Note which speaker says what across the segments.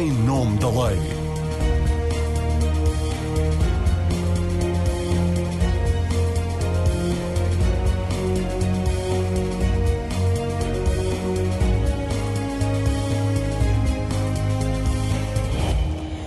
Speaker 1: em nome da lei.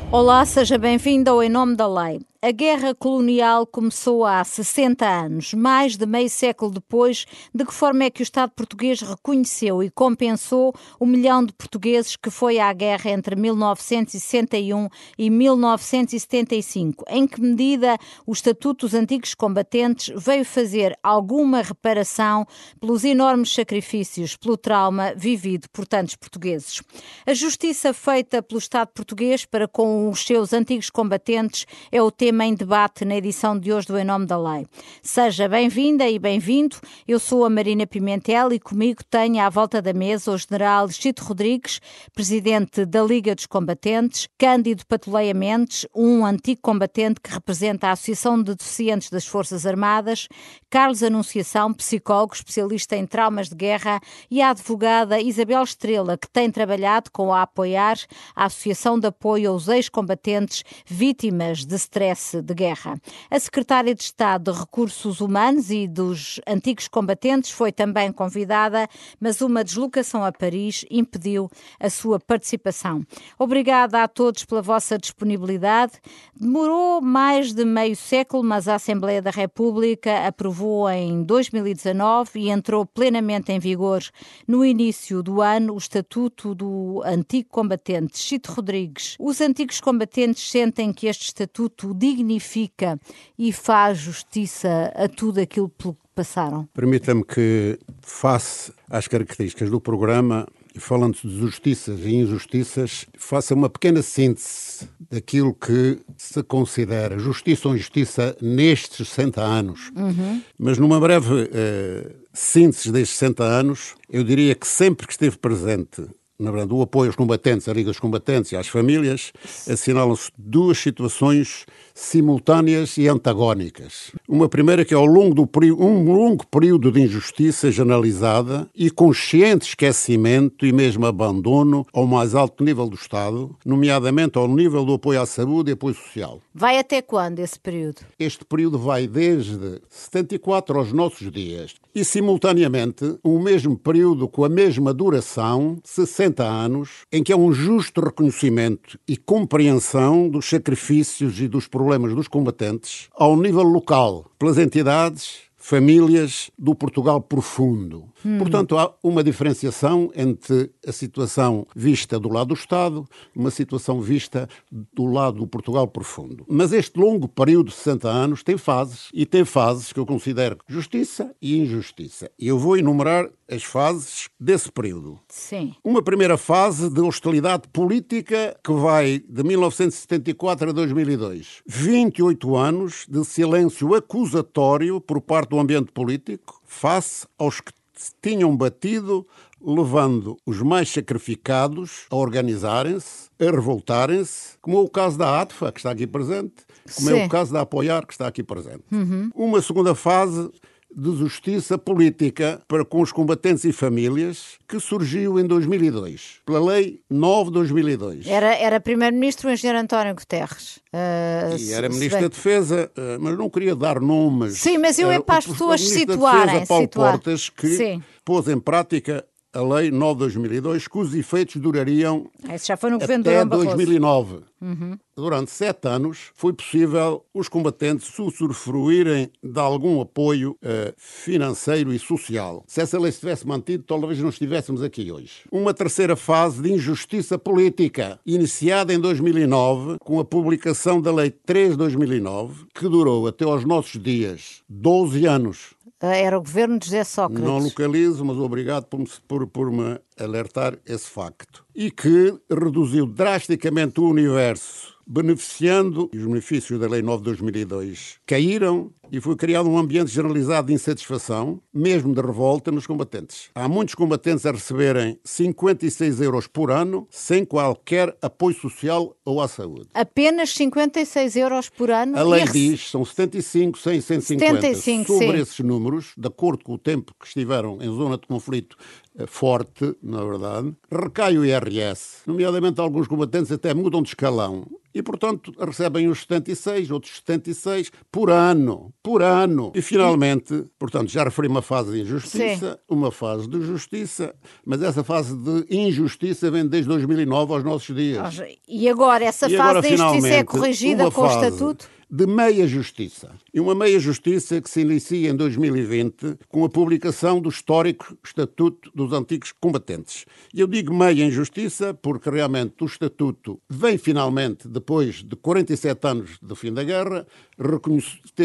Speaker 2: Olá, seja bem-vindo ao Em Nome da Lei. A guerra colonial começou há 60 anos, mais de meio século depois. De que forma é que o Estado português reconheceu e compensou o milhão de portugueses que foi à guerra entre 1961 e 1975? Em que medida o Estatuto dos Antigos Combatentes veio fazer alguma reparação pelos enormes sacrifícios, pelo trauma vivido por tantos portugueses? A justiça feita pelo Estado português para com os seus antigos combatentes é o tema tema em debate na edição de hoje do Em Nome da Lei. Seja bem-vinda e bem-vindo. Eu sou a Marina Pimentel e comigo tenho à volta da mesa o General Chito Rodrigues, presidente da Liga dos Combatentes, Cândido Patuleia Mendes, um antigo combatente que representa a Associação de Deficientes das Forças Armadas, Carlos Anunciação, psicólogo especialista em traumas de guerra, e a advogada Isabel Estrela, que tem trabalhado com a Apoiar, a Associação de Apoio aos Ex-Combatentes Vítimas de Stress de guerra. A secretária de Estado de Recursos Humanos e dos antigos combatentes foi também convidada, mas uma deslocação a Paris impediu a sua participação. Obrigada a todos pela vossa disponibilidade. Demorou mais de meio século, mas a Assembleia da República aprovou em 2019 e entrou plenamente em vigor no início do ano o Estatuto do Antigo Combatente. Chito Rodrigues, os antigos combatentes sentem que este estatuto dignifica e faz justiça a tudo aquilo pelo que passaram?
Speaker 3: Permita-me que, face às características do programa, falando de justiças e injustiças, faça uma pequena síntese daquilo que se considera justiça ou injustiça nestes 60 anos. Uhum. Mas numa breve uh, síntese destes 60 anos, eu diria que sempre que esteve presente na verdade, o apoio aos combatentes, à Liga dos Combatentes e às famílias, assinalam-se duas situações simultâneas e antagónicas. Uma primeira que é ao longo do um longo período de injustiça generalizada e consciente esquecimento e mesmo abandono ao mais alto nível do Estado, nomeadamente ao nível do apoio à saúde e apoio social.
Speaker 2: Vai até quando esse período?
Speaker 3: Este período vai desde 74 aos nossos dias e, simultaneamente, o mesmo período com a mesma duração, 60 anos, em que há um justo reconhecimento e compreensão dos sacrifícios e dos problemas problemas dos combatentes ao nível local, pelas entidades, famílias do Portugal profundo. Hum. Portanto, há uma diferenciação entre a situação vista do lado do Estado, uma situação vista do lado do Portugal profundo. Mas este longo período de 60 anos tem fases, e tem fases que eu considero justiça e injustiça. E eu vou enumerar as fases desse período.
Speaker 2: Sim.
Speaker 3: Uma primeira fase de hostilidade política que vai de 1974 a 2002. 28 anos de silêncio acusatório por parte do ambiente político face aos que se tinham batido, levando os mais sacrificados a organizarem-se, a revoltarem-se, como é o caso da ATFA, que está aqui presente, como Sim. é o caso da Apoiar, que está aqui presente. Uhum. Uma segunda fase de justiça política para com os combatentes e famílias que surgiu em 2002, pela Lei 9 de 2002.
Speaker 2: Era, era Primeiro-Ministro o engenheiro António Guterres.
Speaker 3: Uh, e era Ministro da Defesa, uh, mas não queria dar nomes.
Speaker 2: Sim, mas eu é para as pessoas situarem.
Speaker 3: Defesa, Paulo situar. Portas, que Sim. pôs em prática a Lei 9 de 2002, cujos efeitos durariam
Speaker 2: governo
Speaker 3: até 2009. Uhum. Durante sete anos foi possível os combatentes usufruírem de algum apoio uh, financeiro e social. Se essa lei se tivesse mantido, talvez não estivéssemos aqui hoje. Uma terceira fase de injustiça política, iniciada em 2009, com a publicação da Lei 3 de 2009, que durou até aos nossos dias 12 anos
Speaker 2: ah, era o governo de José Sócrates.
Speaker 3: Não localizo, mas obrigado por, por, por me alertar esse facto. E que reduziu drasticamente o universo beneficiando, e os benefícios da Lei 9 de 2002 caíram e foi criado um ambiente generalizado de insatisfação, mesmo de revolta, nos combatentes. Há muitos combatentes a receberem 56 euros por ano sem qualquer apoio social ou à saúde.
Speaker 2: Apenas 56 euros por ano?
Speaker 3: A lei diz, são 75, 100, 150. 75, Sobre sim. esses números, de acordo com o tempo que estiveram em zona de conflito forte, na verdade, recai o IRS, nomeadamente alguns combatentes até mudam de escalão e, portanto, recebem os 76, outros 76 por ano, por ano. E, finalmente, portanto, já referi uma fase de injustiça, Sim. uma fase de justiça, mas essa fase de injustiça vem desde 2009 aos nossos dias.
Speaker 2: E agora, essa e fase agora, de injustiça é corrigida com o Estatuto?
Speaker 3: De meia justiça. E uma meia justiça que se inicia em 2020 com a publicação do histórico Estatuto dos Antigos Combatentes. E eu digo meia injustiça porque realmente o Estatuto vem finalmente, depois de 47 anos do fim da guerra,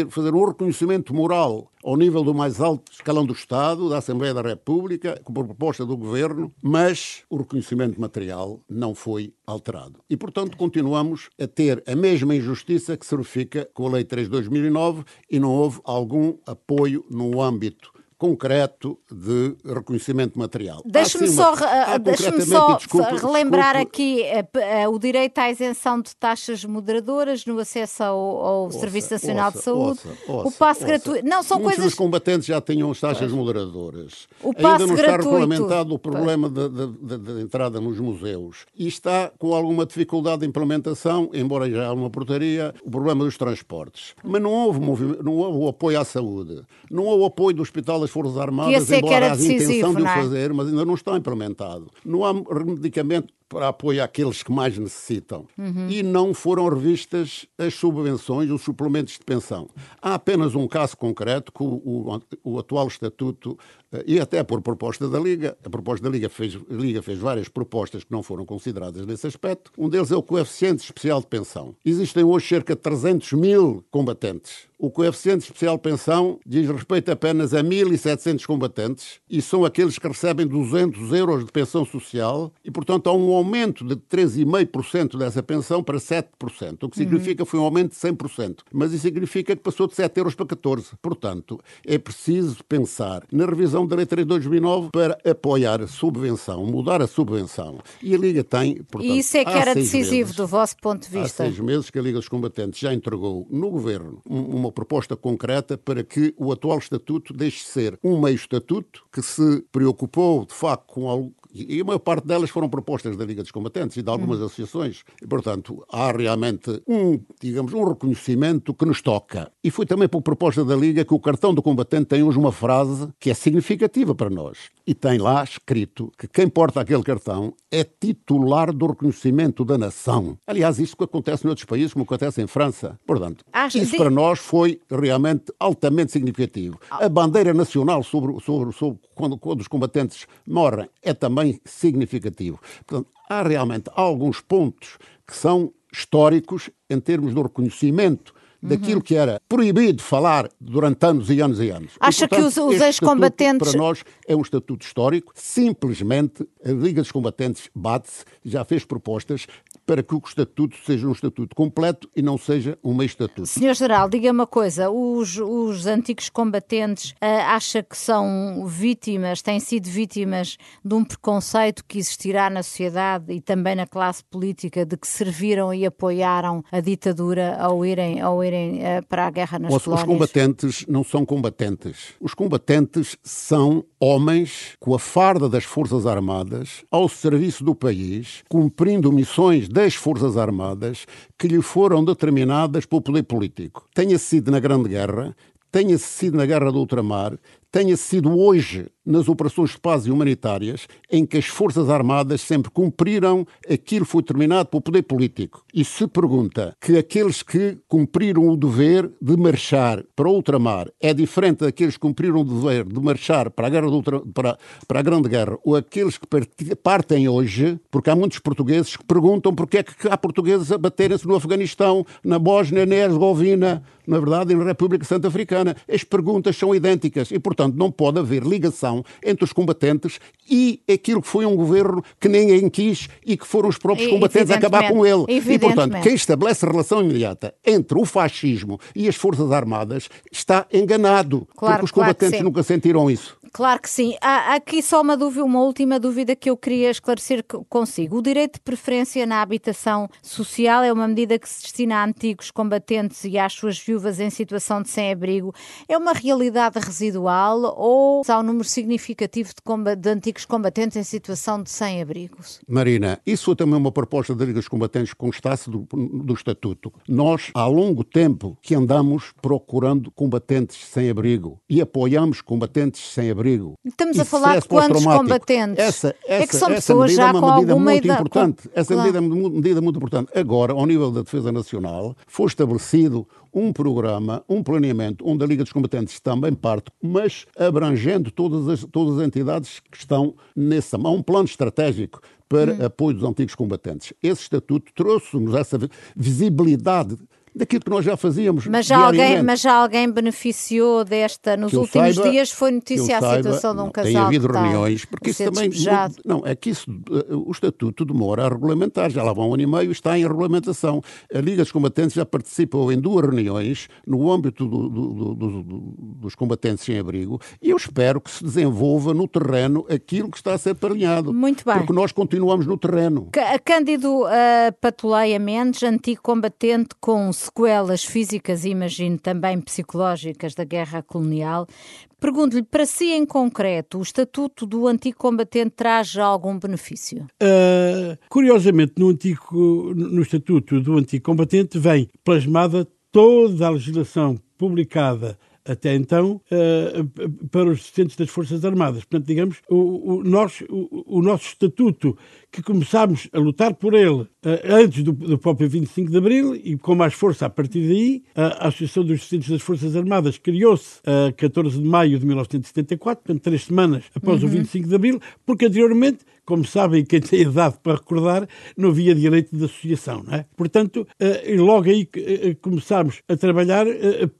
Speaker 3: fazer um reconhecimento moral ao nível do mais alto escalão do Estado, da Assembleia da República, por proposta do Governo, mas o reconhecimento material não foi alterado. E, portanto, continuamos a ter a mesma injustiça que se verifica com a Lei 3 de 2009 e não houve algum apoio no âmbito concreto de reconhecimento material.
Speaker 2: Deixe-me só, deixe só relembrar aqui uh, uh, o direito à isenção de taxas moderadoras no acesso ao, ao ouça, Serviço Nacional ouça, de Saúde, ouça, o passo gratuito.
Speaker 3: Não, são Muitos coisas. Os combatentes já tinham as taxas pois. moderadoras. O passo Ainda não está regulamentado o problema da entrada nos museus. E está com alguma dificuldade de implementação, embora já há uma portaria, o problema dos transportes. Mas não houve, não houve o apoio à saúde, não houve o apoio do Hospital das Forças Armadas,
Speaker 2: embora haja intenção
Speaker 3: de
Speaker 2: o é?
Speaker 3: fazer, mas ainda não está implementado. Não há medicamento para apoio àqueles que mais necessitam. Uhum. E não foram revistas as subvenções, os suplementos de pensão. Há apenas um caso concreto que o, o, o atual estatuto, eh, e até por proposta da Liga, a proposta da Liga fez, a Liga fez várias propostas que não foram consideradas nesse aspecto. Um deles é o coeficiente especial de pensão. Existem hoje cerca de 300 mil combatentes. O coeficiente especial de pensão diz respeito apenas a 1.700 combatentes e são aqueles que recebem 200 euros de pensão social e, portanto, há um aumento de 3,5% dessa pensão para 7%, o que significa que foi um aumento de 100%. Mas isso significa que passou de 7 euros para 14. Portanto, é preciso pensar na revisão da Lei 3 de 2009 para apoiar a subvenção, mudar a subvenção. E a Liga tem, portanto,
Speaker 2: E isso é que era decisivo meses, do vosso ponto de vista.
Speaker 3: Há seis meses que a Liga dos Combatentes já entregou no Governo uma proposta concreta para que o atual Estatuto deixe de ser um meio Estatuto que se preocupou, de facto, com algo e a maior parte delas foram propostas da Liga dos Combatentes e de algumas hum. associações. E, portanto, há realmente um, digamos, um reconhecimento que nos toca. E foi também por proposta da Liga que o cartão do combatente tem hoje uma frase que é significativa para nós. E tem lá escrito que quem porta aquele cartão é titular do reconhecimento da nação. Aliás, isso que acontece noutros países, como acontece em França. Portanto, Acho isso para nós foi realmente altamente significativo. A bandeira nacional sobre, sobre, sobre quando, quando os combatentes morrem é também também significativo. Portanto, há realmente alguns pontos que são históricos em termos do reconhecimento daquilo que era proibido falar durante anos e anos e anos.
Speaker 2: Acha e, portanto, que os, os ex-combatentes.
Speaker 3: Para nós é um estatuto histórico, simplesmente a Liga dos Combatentes bate-se, já fez propostas para que o estatuto seja um estatuto completo e não seja um meio estatuto.
Speaker 2: Senhor Geral, diga uma coisa: os, os antigos combatentes uh, acha que são vítimas, têm sido vítimas de um preconceito que existirá na sociedade e também na classe política de que serviram e apoiaram a ditadura ao irem, ao irem uh, para a guerra nas colónias?
Speaker 3: Os combatentes não são combatentes. Os combatentes são homens com a farda das Forças Armadas ao serviço do país, cumprindo missões das Forças Armadas que lhe foram determinadas pelo poder político. Tenha sido na Grande Guerra, tenha sido na Guerra do Ultramar, tenha sido hoje nas operações de paz e humanitárias em que as Forças Armadas sempre cumpriram aquilo que foi determinado pelo poder político. E se pergunta que aqueles que cumpriram o dever de marchar para o ultramar é diferente daqueles que cumpriram o dever de marchar para a, guerra ultra, para, para a Grande Guerra ou aqueles que partem hoje, porque há muitos portugueses que perguntam porque é que há portugueses a baterem-se no Afeganistão, na Bósnia, na Herzegovina, na verdade, na República Santa Africana. As perguntas são idênticas e, portanto, não pode haver ligação relação entre os combatentes e aquilo que foi um governo que ninguém quis e que foram os próprios combatentes a acabar com ele. E, portanto, quem estabelece relação imediata entre o fascismo e as Forças Armadas está enganado, claro, porque os combatentes claro nunca sentiram isso.
Speaker 2: Claro que sim. Há aqui só uma dúvida, uma última dúvida que eu queria esclarecer consigo. O direito de preferência na habitação social é uma medida que se destina a antigos combatentes e às suas viúvas em situação de sem-abrigo. É uma realidade residual ou há um número significativo de, de antigos combatentes em situação de sem-abrigo?
Speaker 3: Marina, isso foi também uma proposta Liga dos Combatentes que constasse do, do Estatuto. Nós, há longo tempo que andamos procurando combatentes sem abrigo e apoiamos combatentes sem abrigo.
Speaker 2: Estamos a falar de quantos combatentes? Essa, essa, é que são pessoas já é com alguma
Speaker 3: muito idade. Importante. Essa claro. medida é uma medida muito importante. Agora, ao nível da Defesa Nacional, foi estabelecido um programa, um planeamento, onde a Liga dos Combatentes também parte, mas abrangendo todas as, todas as entidades que estão nesse. Há um plano estratégico para hum. apoio dos antigos combatentes. Esse estatuto trouxe-nos essa visibilidade daquilo que nós já fazíamos.
Speaker 2: Mas já, alguém, mas já alguém beneficiou desta? Nos últimos saiba, dias foi notícia a situação de um casal.
Speaker 3: Tem havido reuniões, porque isso também. Despejado. Não, é que isso, eh, o estatuto demora a regulamentar, já lá vão um ano e meio está em regulamentação. A Liga dos Combatentes já participou em duas reuniões no âmbito do, do, do, dos combatentes sem abrigo e eu espero que se desenvolva no terreno aquilo que está a ser planeado.
Speaker 2: Muito bem.
Speaker 3: Porque nós continuamos no terreno.
Speaker 2: Cândido uh, Patuleia Mendes, antigo combatente com sequelas físicas e imagino também psicológicas da guerra colonial. Pergunto-lhe, para si em concreto, o estatuto do antigo combatente traz algum benefício?
Speaker 1: Uh, curiosamente, no, antigo, no estatuto do antigo combatente vem plasmada toda a legislação publicada até então uh, para os assistentes das Forças Armadas. Portanto, digamos, o, o, nós, o, o nosso estatuto que começámos a lutar por ele uh, antes do, do, próprio 25 de Abril e com mais força a partir daí. a Associação dos Assistentes das Forças Armadas criou-se a uh, 14 de maio de 1974, portanto, três semanas após uhum. o 25 de Abril, porque anteriormente, como sabem, quem tem idade para recordar, não havia direito de associação. Não é? Portanto, uh, logo aí começámos a trabalhar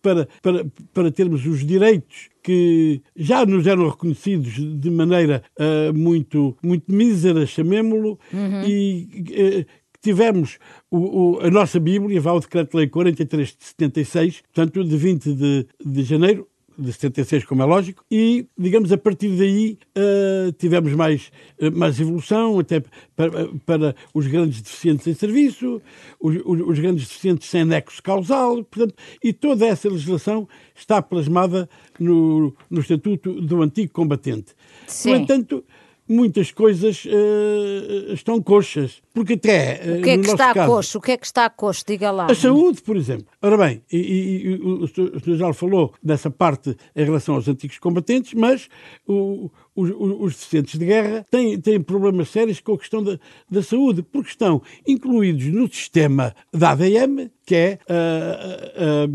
Speaker 1: para, para, para termos os direitos que já nos eram reconhecidos de maneira uh, muito, muito mísera, chamemo-lo, uhum. e uh, tivemos o, o, a nossa Bíblia, vá o Decreto-Lei 43 de 76, portanto, de 20 de, de janeiro, de 76, como é lógico, e, digamos, a partir daí uh, tivemos mais, uh, mais evolução, até para, para, os grandes deficientes em serviço, os, os, grandes deficientes sem nexo causal, portanto, e toda essa legislação está plasmada no, no Estatuto do Antigo Combatente. Sim. No entanto, muitas coisas uh, estão coxas. Porque até.
Speaker 2: Uh, o que é que está caso, coxo? O que é que está coxo? Diga lá.
Speaker 1: A saúde, por exemplo. Ora bem, e, e, e o Sr. Jornal falou dessa parte em relação aos antigos combatentes, mas o, os, os deficientes de guerra têm, têm problemas sérios com a questão da, da saúde, porque estão incluídos no sistema da ADM, que é uh,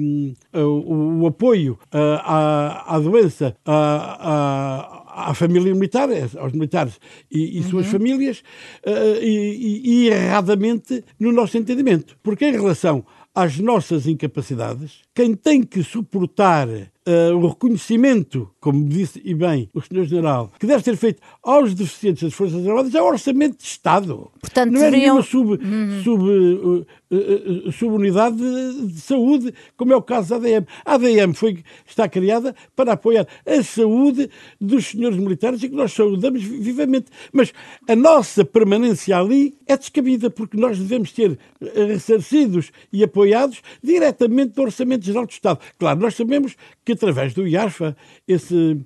Speaker 1: uh, uh, o, o, apoio à, à doença, à, à família militar, aos militares e, e suas uhum. famílias, uh, e, e, e erradamente no nosso entendimento. Porque em relação às nossas incapacidades, quem tem que suportar uh, o reconhecimento, como disse e bem o Sr. General, que deve ser feito aos deficientes das Forças Armadas é o orçamento de Estado.
Speaker 2: Portanto,
Speaker 1: não é nenhuma sub, uhum. sub, uh, uh, subunidade de, de, saúde, como é o caso da ADM. A ADM foi, está criada para apoiar a saúde dos senhores militares e que nós saudamos vivamente. Mas a nossa permanência ali é descabida, porque nós devemos ser ressarcidos e apoiados diretamente do Orçamento Geral do Estado. Claro, nós sabemos que através do IARFA esse,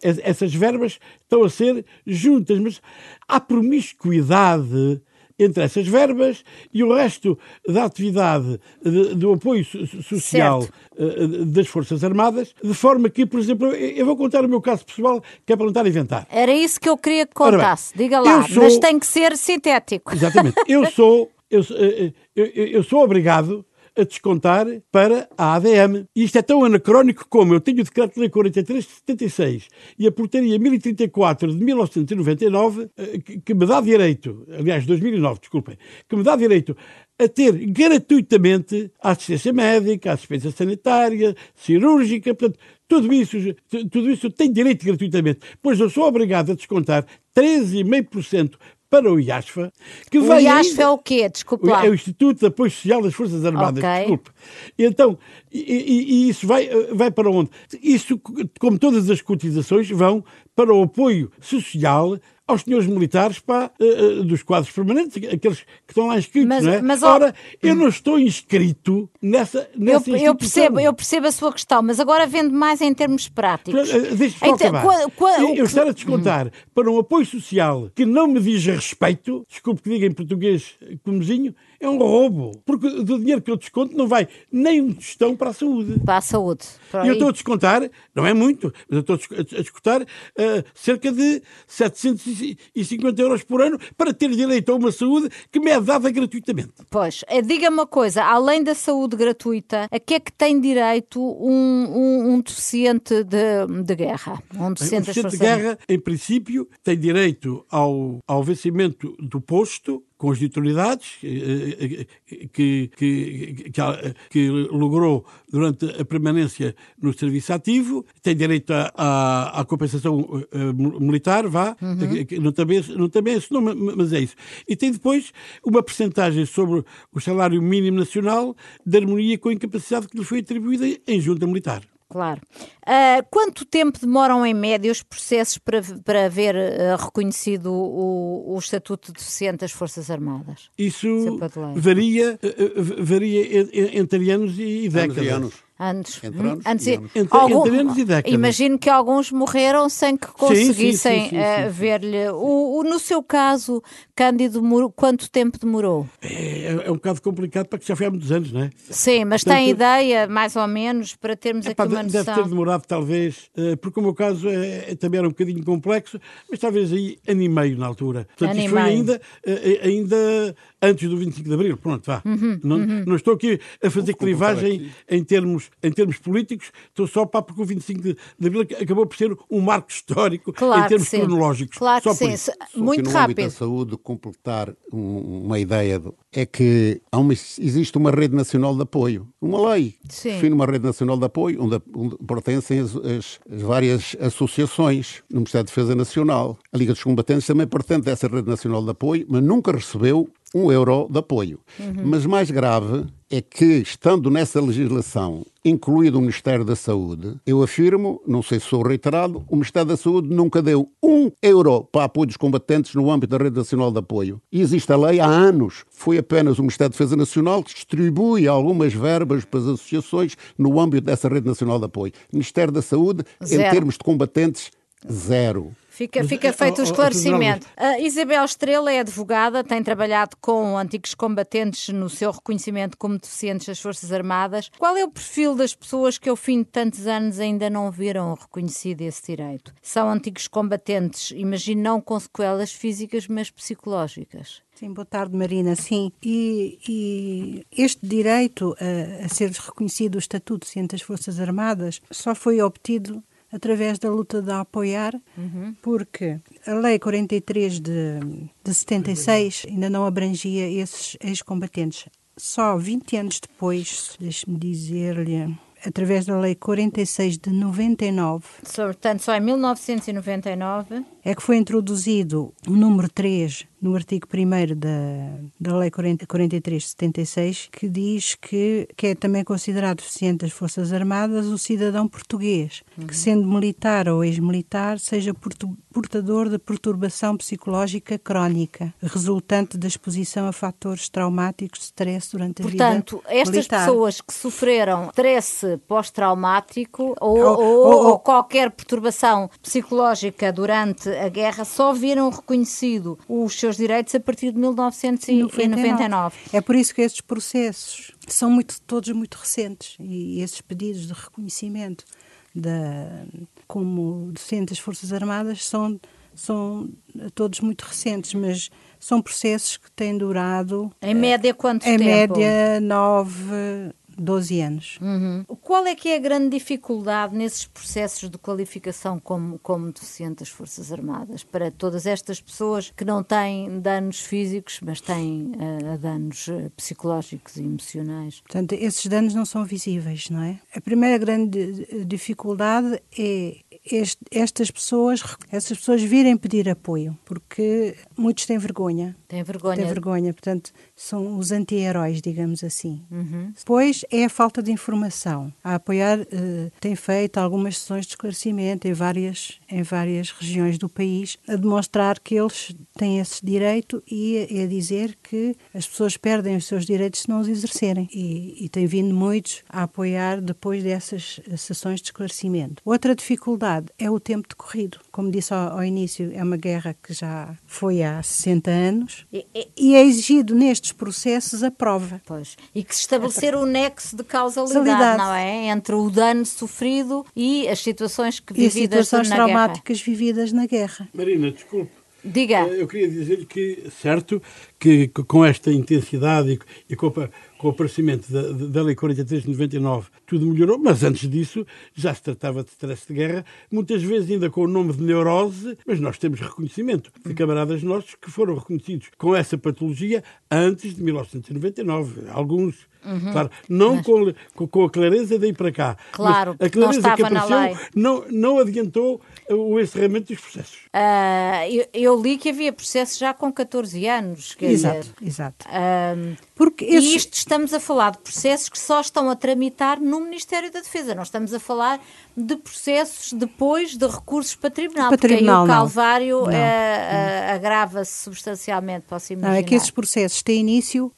Speaker 1: essas verbas estão a ser juntas, mas há promiscuidade entre essas verbas e o resto da atividade do apoio social certo. Eh, das Forças Armadas, de forma que, por exemplo, eu vou contar o meu caso pessoal, que é para não estar a inventar.
Speaker 2: Era isso que eu queria que contasse, bem, diga lá, sou... mas tem que ser sintético.
Speaker 1: Exatamente. Eu sou, eu, eh, eh, eu, eu sou obrigado a descontar para a ADM. Isto é tão anacrónico como eu tenho o Decreto-Lei 43 de 76 e a Portaria 1034 de 1999 eh, que me dá direito, aliás, 2009, desculpem, que me dá direito a ter gratuitamente a assistência médica, a assistência sanitária, cirúrgica, portanto, tudo isso, tudo isso tem direito gratuitamente, pois eu sou obrigado a descontar 13,5% para o IASFA.
Speaker 2: Que o IASFA ainda... é o quê? Desculpe lá.
Speaker 1: É o Instituto de Apoio Social das Forças Armadas, okay. desculpe. Então, e, e, e, isso vai, vai para onde? Isso, como todas as cotizações, vão para o apoio social aos senhores militares pá, uh, uh, dos quadros permanentes, aqueles que estão lá inscritos, mas, não é? Mas, Ora, eu não estou inscrito nessa, nessa
Speaker 2: eu, eu, percebo, eu percebo a sua questão, mas agora vendo mais em termos práticos.
Speaker 1: Uh, Deixa-me então, qual, qual, eu, eu estar a descontar hum. para um apoio social que não me diz respeito, desculpe que diga em português comozinho, é um roubo. Porque do dinheiro que eu desconto não vai nem um tostão para a saúde.
Speaker 2: Para a saúde.
Speaker 1: E eu estou a descontar, não é muito, mas eu estou a descontar uh, cerca de 750 euros por ano para ter direito a uma saúde que me é dada gratuitamente.
Speaker 2: Pois, eh, diga-me uma coisa, além da saúde gratuita, a que é que tem direito um, um, um deficiente de, de guerra?
Speaker 1: Um deficiente, um deficiente de guerra, em princípio, tem direito ao, ao vencimento do posto com as autoridades eh, eh, que, que, que, que, logrou durante a permanência no serviço ativo, tem direito à, compensação eh, militar, vá, uhum. não, também, não também esse nome, mas é isso. E tem depois uma percentagem sobre o salário mínimo nacional de harmonia com a incapacidade que lhe foi atribuída em junta militar.
Speaker 2: Claro. Uh, quanto tempo demoram em média os processos para, para haver uh, reconhecido o, o Estatuto de Deficiente das Forças Armadas?
Speaker 1: Isso varia, uh, varia entre anos e décadas. Anos e anos.
Speaker 2: Anos.
Speaker 3: Entre anos,
Speaker 2: Antes,
Speaker 3: e
Speaker 1: Algum, e décadas.
Speaker 2: Imagino que alguns morreram sem que conseguissem uh, ver-lhe. O, o, no seu caso, Cândido, quanto tempo demorou?
Speaker 1: É, é, é, um bocado complicado para que já foi há muitos anos, não é?
Speaker 2: Sim, mas Portanto, tem ideia, mais ou menos, para termos é, aqui pá, uma
Speaker 1: noção? Deve ter demorado, talvez, uh, porque o meu caso é, é, também era um bocadinho complexo, mas talvez aí ano e meio na altura. Portanto, ano isto foi ainda, uh, ainda antes do 25 de Abril. Pronto, vá. Uhum, não, uhum. não, estou aqui a fazer clivagem em termos, em termos políticos, estou só para porque o 25 de, Abril acabou por ser um marco histórico
Speaker 2: claro
Speaker 1: em termos cronológicos.
Speaker 2: Claro
Speaker 1: só
Speaker 2: que sim. Muito
Speaker 3: que
Speaker 2: no rápido.
Speaker 3: da saúde, completar um, uma ideia do, é que uma, existe uma rede nacional de apoio, uma lei sim. define uma rede nacional de apoio onde, onde pertencem as, as, as, várias associações no Ministério da Defesa Nacional. A Liga dos Combatentes também pertence dessa rede nacional de apoio, mas nunca recebeu um euro de apoio. Uhum. Mas mais grave é que, estando nessa legislação incluído o Ministério da Saúde, eu afirmo, não sei se sou reiterado, o Ministério da Saúde nunca deu um euro para apoio dos combatentes no âmbito da Rede Nacional de Apoio. E existe a lei há anos. Foi apenas o Ministério da Defesa Nacional que distribui algumas verbas para as associações no âmbito dessa Rede Nacional de Apoio. Ministério da Saúde, Zero. em termos de combatentes, zero.
Speaker 2: Fica, fica feito o esclarecimento. A Isabel Estrela é advogada, tem trabalhado com antigos combatentes no seu reconhecimento como deficientes das Forças Armadas. Qual é o perfil das pessoas que, ao fim de tantos anos, ainda não viram reconhecido esse direito? São antigos combatentes, imagino não com sequelas físicas, mas psicológicas.
Speaker 4: Sim, boa tarde, Marina. Sim, e, e este direito a, a, ser reconhecido o Estatuto de Ciências das Forças Armadas só foi obtido através da luta de apoiar, uhum. porque a Lei 43 de, de 76 ainda não abrangia esses ex-combatentes. Só 20 anos depois, deixe-me dizer-lhe, através da Lei 46 de 99.
Speaker 2: Portanto, só em 1999.
Speaker 4: É que foi introduzido o número 3 no artigo 1 da, da Lei 40, 43 de 76, que diz que, que é também considerado deficiente das Forças Armadas o cidadão português, uhum. que sendo militar ou ex-militar, seja portador de perturbação psicológica crónica, resultante da exposição a fatores traumáticos de stress durante a
Speaker 2: Portanto,
Speaker 4: vida Portanto,
Speaker 2: estas pessoas que sofreram stress pós-traumático ou, ou, ou, ou qualquer perturbação psicológica durante a guerra só viram reconhecido os seus seus direitos a partir de 1999.
Speaker 4: É por isso que estes processos são muito, todos muito recentes e esses pedidos de reconhecimento da, como docente das Forças Armadas são, são todos muito recentes, mas são processos que têm durado.
Speaker 2: Em média, quanto
Speaker 4: em
Speaker 2: tempo?
Speaker 4: Em média, nove, 12 anos.
Speaker 2: Uhum. Qual é que é a grande dificuldade nesses processos de qualificação como, como deficiente das Forças Armadas para todas estas pessoas que não têm danos físicos, mas têm uh, danos uh, psicológicos e emocionais?
Speaker 4: Portanto, esses danos não são visíveis, não é? A primeira grande dificuldade é este, estas pessoas, essas pessoas virem pedir apoio, porque muitos têm vergonha.
Speaker 2: Têm vergonha.
Speaker 4: Têm vergonha, portanto, são os anti-heróis, digamos assim. Uhum. Depois é a falta de informação. A apoiar uh, tem feito algumas sessões de esclarecimento em várias, em várias regiões do país, a demonstrar que eles têm esse direito e a, a dizer que as pessoas perdem os seus direitos se não os exercerem. E, e tem vindo muitos a apoiar depois dessas sessões de esclarecimento. Outra dificuldade é o tempo decorrido. Como disse ao, ao, início, é uma guerra que já foi há 60 anos e, e, e é exigido nestes processos a prova.
Speaker 2: Pois. E que se estabelecer o nexo de causalidade, não é? Entre o dano sofrido e as situações que vividas
Speaker 4: e as situações
Speaker 2: na
Speaker 4: traumáticas
Speaker 2: guerra.
Speaker 4: vividas na guerra.
Speaker 1: Marina, desculpe.
Speaker 2: Diga.
Speaker 1: Eu queria dizer-lhe que, certo, que com esta intensidade e com, com o aparecimento da, da Lei 43 de 99, tudo melhorou, mas antes disso já se tratava de stress de guerra, muitas vezes ainda com o nome de neurose, mas nós temos reconhecimento de camaradas nossos que foram reconhecidos com essa patologia antes de 1999. Alguns, uhum. claro, não mas... com, com a clareza daí para cá.
Speaker 2: Claro,
Speaker 1: a clareza que apareceu não, não adiantou o encerramento dos processos.
Speaker 2: Uh, eu, eu, li que havia processos já com 14 anos.
Speaker 4: exato,
Speaker 2: dizer,
Speaker 4: exato.
Speaker 2: Uh, Porque E isto estamos a falar de processos que só estão a tramitar no Ministério da Defesa. Não estamos a falar de processos depois de recursos para tribunal.
Speaker 4: Para tribunal
Speaker 2: porque aí o calvário uh, agrava-se substancialmente, posso imaginar.
Speaker 4: Não, é que esses processos têm início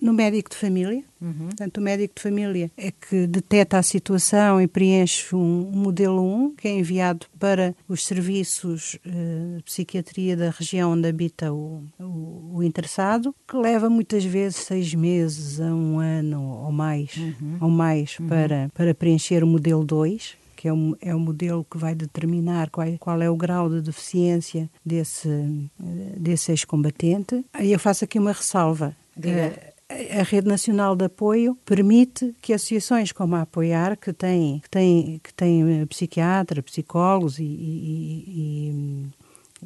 Speaker 4: no médico de família. Uhum. Portanto, o médico de família é que deteta a situação e preenche um, modelo 1, que é enviado para os serviços uh, de psiquiatria da região onde habita o, o, o, interessado, que leva muitas vezes seis meses a um ano ou mais, uhum. ou mais uhum. para, para preencher o modelo 2 que é o, é o modelo que vai determinar qual, qual é o grau de deficiência desse, eh, desse ex-combatente. Eu faço aqui uma ressalva. Uh, a Rede Nacional de Apoio permite que associações como a Apoiar, que têm, que têm, que têm eh, psiquiatra, psicólogos e, e,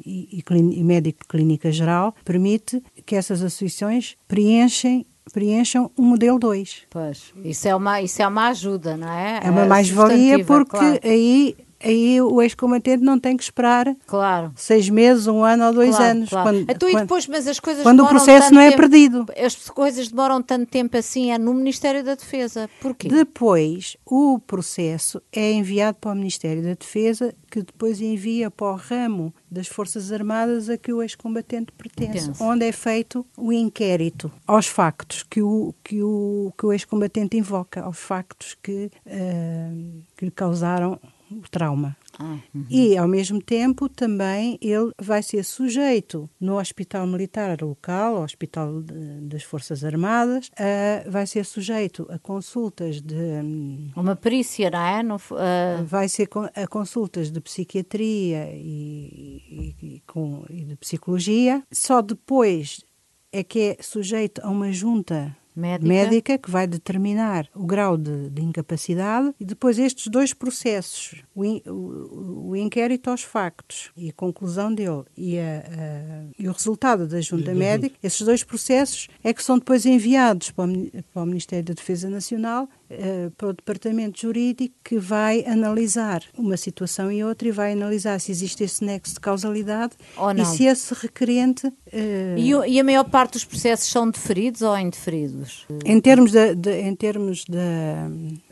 Speaker 4: e, e, médico de clínica geral, permite que essas associações preenchem preencham o modelo 2.
Speaker 2: Pois, isso é uma, isso é uma ajuda, não é?
Speaker 4: É uma mais-valia porque claro. aí aí o ex-combatente não tem que esperar
Speaker 2: claro.
Speaker 4: seis meses, um ano ou dois
Speaker 2: claro,
Speaker 4: anos.
Speaker 2: Claro.
Speaker 4: Quando,
Speaker 2: então, quando, depois, mas as coisas
Speaker 4: quando o processo não é
Speaker 2: tempo,
Speaker 4: perdido.
Speaker 2: As coisas demoram tanto tempo assim é no Ministério da Defesa. Porquê?
Speaker 4: Depois, o processo é enviado para o Ministério da Defesa, que depois envia para o ramo das Forças Armadas a que o ex-combatente pertence, onde é feito o inquérito aos factos que o, que o, que o ex-combatente invoca, aos factos que, uh, que lhe causaram o trauma. Ah, uhum. E, ao mesmo tempo, também ele vai ser sujeito no Hospital Militar local, Hospital de, das Forças Armadas, uh, vai ser sujeito a consultas de. Um,
Speaker 2: Uma perícia, não é? No, uh...
Speaker 4: Vai ser a consultas de psiquiatria e, e, e, com, e de psicologia. Só depois é que é sujeito a uma junta médica. médica que vai determinar o grau de, de, incapacidade e depois estes dois processos, o, in, o, o, inquérito aos factos e a conclusão dele e, a, a, e o resultado da junta uhum. médica, esses dois processos é que são depois enviados para o, para o Ministério da Defesa Nacional Uh, para o departamento jurídico que vai analisar uma situação e outra e vai analisar se existe esse nexo de causalidade e se esse requerente. Uh...
Speaker 2: E, e, a maior parte dos processos são deferidos ou indeferidos?
Speaker 4: Em termos, de, de em termos de,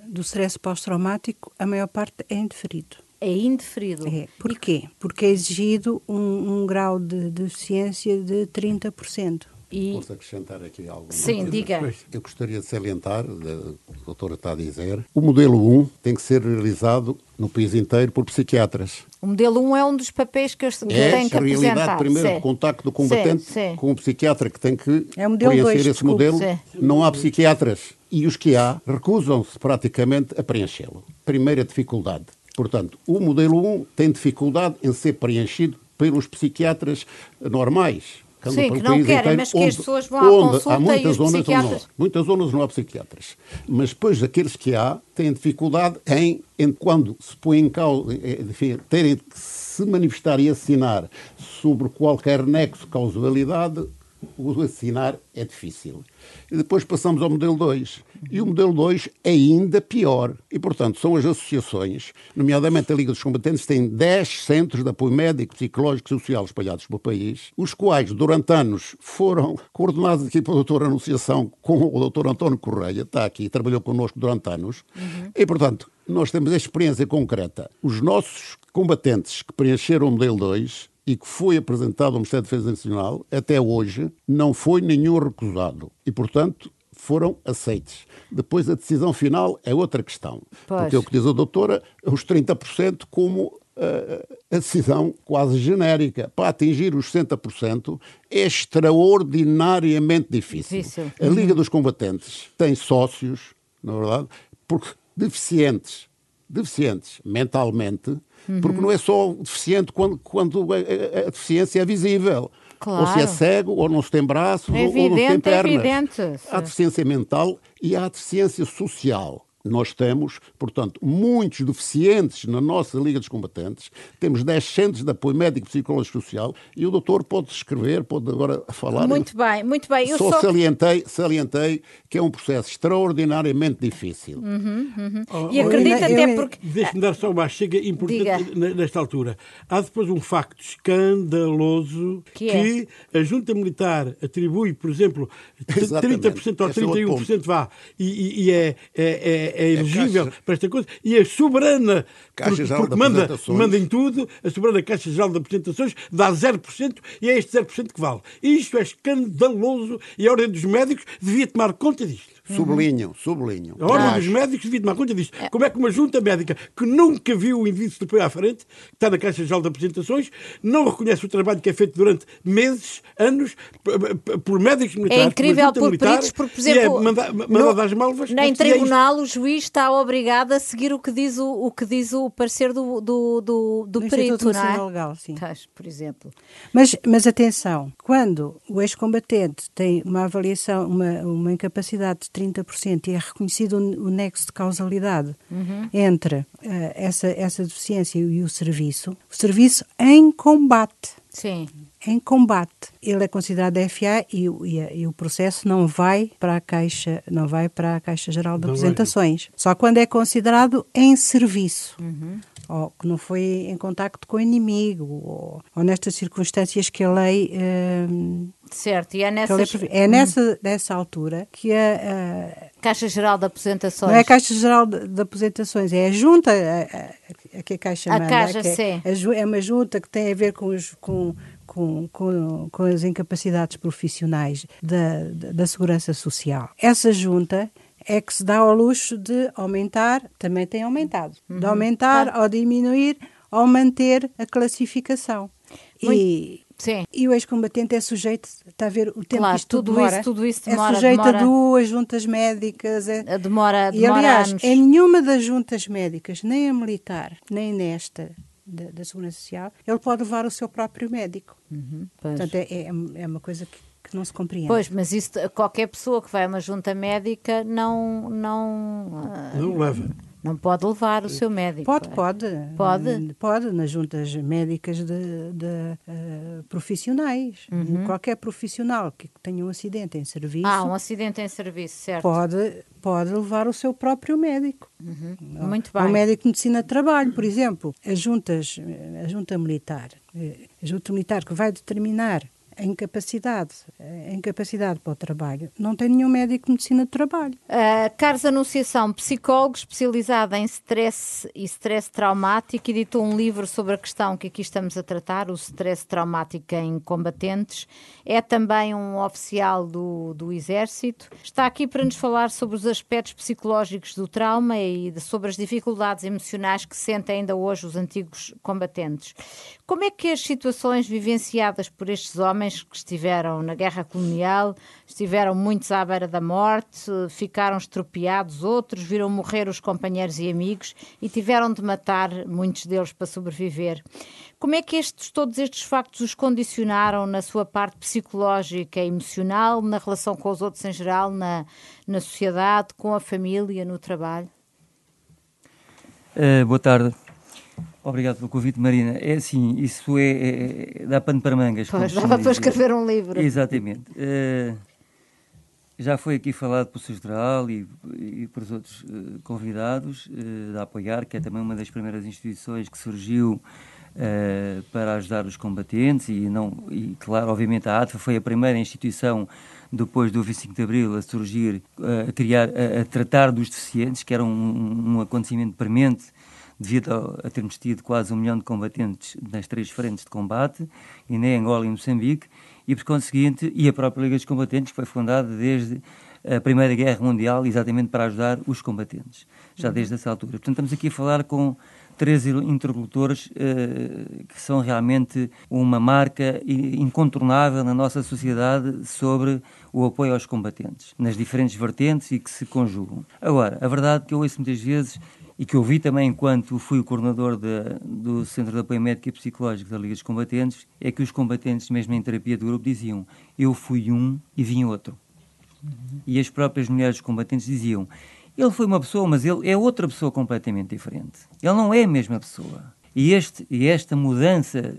Speaker 4: do stress pós-traumático, a maior parte é indeferido.
Speaker 2: É indeferido.
Speaker 4: É. Porquê? Porque é exigido um, um grau de deficiência de 30%.
Speaker 3: E... Posso acrescentar aqui algo?
Speaker 2: Sim, coisa? diga.
Speaker 3: Eu gostaria de salientar, a doutora está a dizer, o modelo 1 tem que ser realizado no país inteiro por psiquiatras.
Speaker 2: O modelo 1 é um dos papéis que eu
Speaker 3: é
Speaker 2: tenho que
Speaker 3: a realidade primeiro
Speaker 2: sim.
Speaker 3: de contacto do combatente sim, sim. com o psiquiatra que tem que
Speaker 4: é preencher
Speaker 3: dois, esse desculpe, modelo. Não há psiquiatras e os que há recusam-se praticamente a preenchê-lo. Primeira dificuldade. Portanto, o modelo 1 tem dificuldade em ser preenchido pelos psiquiatras normais,
Speaker 2: Sim, que não querem,
Speaker 3: inteiro,
Speaker 2: mas que as pessoas vão à
Speaker 3: onde
Speaker 2: consulta
Speaker 3: há muitas
Speaker 2: e os
Speaker 3: zonas
Speaker 2: psiquiatras-
Speaker 3: Onde não, muitas zonas não há psiquiatras. Mas depois aqueles que há têm dificuldade em, em quando se põe em causa, enfim, terem que se manifestar e assinar sobre qualquer nexo de causalidade, o assinar é difícil. E depois passamos ao modelo 2. E o modelo 2 é ainda pior. E, portanto, são as associações, nomeadamente a Liga dos Combatentes, tem 10 centros de apoio médico, psicológico e social espalhados pelo país, os quais, durante anos, foram coordenados aqui pela doutora Anunciação com o doutor António Correia, está aqui, trabalhou connosco durante anos. E, portanto, nós temos a experiência concreta. Os nossos combatentes que preencheram o modelo 2 e que foi apresentado ao Ministério da Defesa Nacional, até hoje, não foi nenhum recusado. E, portanto, foram aceites. Depois, a decisão final é outra questão.
Speaker 2: Pois.
Speaker 3: Porque é o que diz a doutora, os 30% como eh, a decisão quase genérica. Para atingir os 60% é extraordinariamente difícil.
Speaker 2: Difícil.
Speaker 3: A Liga dos Combatentes tem sócios, na verdade, porque deficientes, deficientes mentalmente, porque não é só deficiente quando, quando a, a- a deficiência é visível. Ou se é
Speaker 2: Claro.
Speaker 3: cego, ou não se tem braços,
Speaker 2: É
Speaker 3: ou, ou não se tem
Speaker 2: evidente, é
Speaker 3: pernas.
Speaker 2: evidente.
Speaker 3: Há deficiência mental e há deficiência social. Nós temos, portanto, muitos deficientes na nossa Liga dos Combatentes. Temos 10 centros de apoio médico, psicológico e social e o doutor pode escrever, pode agora falar.
Speaker 2: Muito bem, muito bem. Eu
Speaker 3: só,
Speaker 2: só...
Speaker 3: salientei, salientei que é um processo extraordinariamente difícil.
Speaker 1: Oh,
Speaker 2: E acredito
Speaker 4: eu-
Speaker 2: até
Speaker 4: eu-
Speaker 2: porque...
Speaker 1: Deixe-me dar só uma chega importante
Speaker 2: Diga.
Speaker 1: nesta altura. Há depois um facto escandaloso
Speaker 2: Que é?
Speaker 1: que a junta militar atribui, por exemplo, tr-
Speaker 3: Exatamente.
Speaker 1: 30% ou
Speaker 3: Esse é outro
Speaker 1: 31% vá, e, e- e é, é, é, é elegível
Speaker 3: Caixa-
Speaker 1: para esta coisa, e a soberana,
Speaker 3: Caixa
Speaker 1: porque, porque manda, manda em tudo, a soberana Caixa Geral de Apresentações dá 0% e é este 0% que vale. Isto é escandaloso e a Ordem dos Médicos devia tomar conta disto.
Speaker 3: Sublinham, sublinham.
Speaker 1: A Ordem dos. Médicos devia tomar conta disto. Como é que uma junta médica que nunca viu o índice de apoio à frente, que está na Caixa Geral de Apresentações, não reconhece o trabalho que é feito durante meses, anos, por médicos militares.
Speaker 2: É incrível por
Speaker 1: militar,
Speaker 2: peritos, porque, por
Speaker 1: e
Speaker 2: exemplo,
Speaker 1: é manda- mandado às malvas.
Speaker 2: nem
Speaker 1: é
Speaker 2: tribunal o juiz está obrigado a seguir o que diz o, o, que diz o parecer do, do, do, do perito, não é?
Speaker 4: Legal, sim.
Speaker 2: Pois, por exemplo.
Speaker 4: Mas, mas atenção, quando o ex-combatente tem uma avaliação, uma, uma incapacidade de 30% e é reconhecido o, nexo de causalidade entre eh, essa, essa deficiência e o serviço, o serviço em combate.
Speaker 2: Sim.
Speaker 4: Em combate, ele é considerado FA e, o- e e o processo não vai para a Caixa, não vai para a Caixa Geral de
Speaker 1: Não vai.
Speaker 4: Apresentações. Só quando é considerado em serviço. Ou que não foi em contacto com o inimigo, ou, ou nestas circunstâncias que a lei. hum,
Speaker 2: Certo, e é nessa
Speaker 4: é nessa, nessa altura que a, a-
Speaker 2: Caixa Geral de Aposentações.
Speaker 4: não é a Caixa Geral de, de Aposentações, é a junta a, a- a que a Caixa
Speaker 2: A
Speaker 4: manda.
Speaker 2: Caixa,
Speaker 4: é, é uma junta que tem a ver com, os, com, com, com, com as incapacidades profissionais da, da, da Segurança Social. Essa junta é que se dá ao luxo de aumentar, também tem aumentado,
Speaker 2: Uhum.
Speaker 4: de aumentar ou diminuir ou manter a classificação. E,
Speaker 2: Sim.
Speaker 4: e o ex-combatente é sujeito, está a ver o tempo
Speaker 2: Claro,
Speaker 4: tudo demora.
Speaker 2: isso- tudo isso demora,
Speaker 4: É sujeito
Speaker 2: demora.
Speaker 4: a duas juntas médicas. É,
Speaker 2: A Demora,
Speaker 4: e
Speaker 2: demora
Speaker 4: aliás,
Speaker 2: anos.
Speaker 4: em nenhuma das juntas médicas, nem a militar, nem nesta da, da Segurança Social, ele pode levar o seu próprio médico.
Speaker 2: Uhum.
Speaker 4: Portanto, é, é, é uma coisa que, que não se compreende.
Speaker 2: Pois, mas isso, qualquer pessoa que vai a uma junta médica não, não, ah,
Speaker 1: Não leva.
Speaker 2: não pode levar o seu médico.
Speaker 4: Pode,
Speaker 2: é.
Speaker 4: pode.
Speaker 2: Pode?
Speaker 4: Pode, nas juntas médicas de, de, eh, profissionais. Qualquer profissional que tenha um acidente em serviço
Speaker 2: Uhum. Ah, um acidente em serviço, certo.
Speaker 4: pode, pode levar o seu próprio médico.
Speaker 2: Uhum. Muito
Speaker 4: Ou
Speaker 2: bem.
Speaker 4: Um médico de medicina de trabalho, por exemplo. As juntas, a junta militar, eh, a junta militar que vai determinar a incapacidade, a incapacidade para o trabalho, não tem nenhum médico de medicina de trabalho.
Speaker 2: Uh, Carlos Anunciação, psicólogo especializado em stress e stress traumático, editou um livro sobre a questão que aqui estamos a tratar, o stress traumático em combatentes. É também um oficial do, do Exército. Está aqui para nos falar sobre os aspectos psicológicos do trauma e de- sobre as dificuldades emocionais que sentem ainda hoje os antigos combatentes. Como é que as situações vivenciadas por estes homens homens que estiveram na guerra colonial, estiveram muitos à beira da morte, ficaram estropiados, outros viram morrer os companheiros e amigos e tiveram de matar muitos deles para sobreviver. Como é que estes, todos estes factos os condicionaram na sua parte psicológica e emocional, na relação com os outros em geral, na, na sociedade, com a família, no trabalho?
Speaker 5: Uh, boa tarde. Obrigado pelo convite, Marina. É assim, isso é, é, é dá pano para mangas.
Speaker 2: Pois, dava para escrever um livro.
Speaker 5: Exatamente. Uh, já foi aqui falado pelo Sr. Geral e, e por outros uh, convidados uh, da Apoiar, que é também uma das primeiras instituições que surgiu para ajudar os combatentes e, não, e, claro, obviamente a ATFA foi a primeira instituição depois do 25 de Abril a surgir, a criar, a, a tratar dos deficientes, que era um, um acontecimento premente devido a, a termos tido quase um milhão de combatentes nas três frentes de combate, e nem Angola e Moçambique, e por conseguinte, e a própria Liga dos Combatentes foi fundada desde a Primeira Guerra Mundial, exatamente para ajudar os combatentes, já desde essa altura. Portanto, estamos aqui a falar com três interlocutores uh, que são realmente uma marca incontornável na nossa sociedade sobre o apoio aos combatentes, nas diferentes vertentes e que se conjugam. Agora, a verdade que eu ouço muitas vezes e que eu vi também enquanto fui o coordenador de, do Centro de Apoio Médico e Psicológico da Liga dos Combatentes, é que os combatentes, mesmo em terapia de grupo, diziam eu fui um e vim outro. Uhum. E as próprias mulheres combatentes diziam ele foi uma pessoa, mas ele é outra pessoa completamente diferente. Ele não é a mesma pessoa. E, este, e esta mudança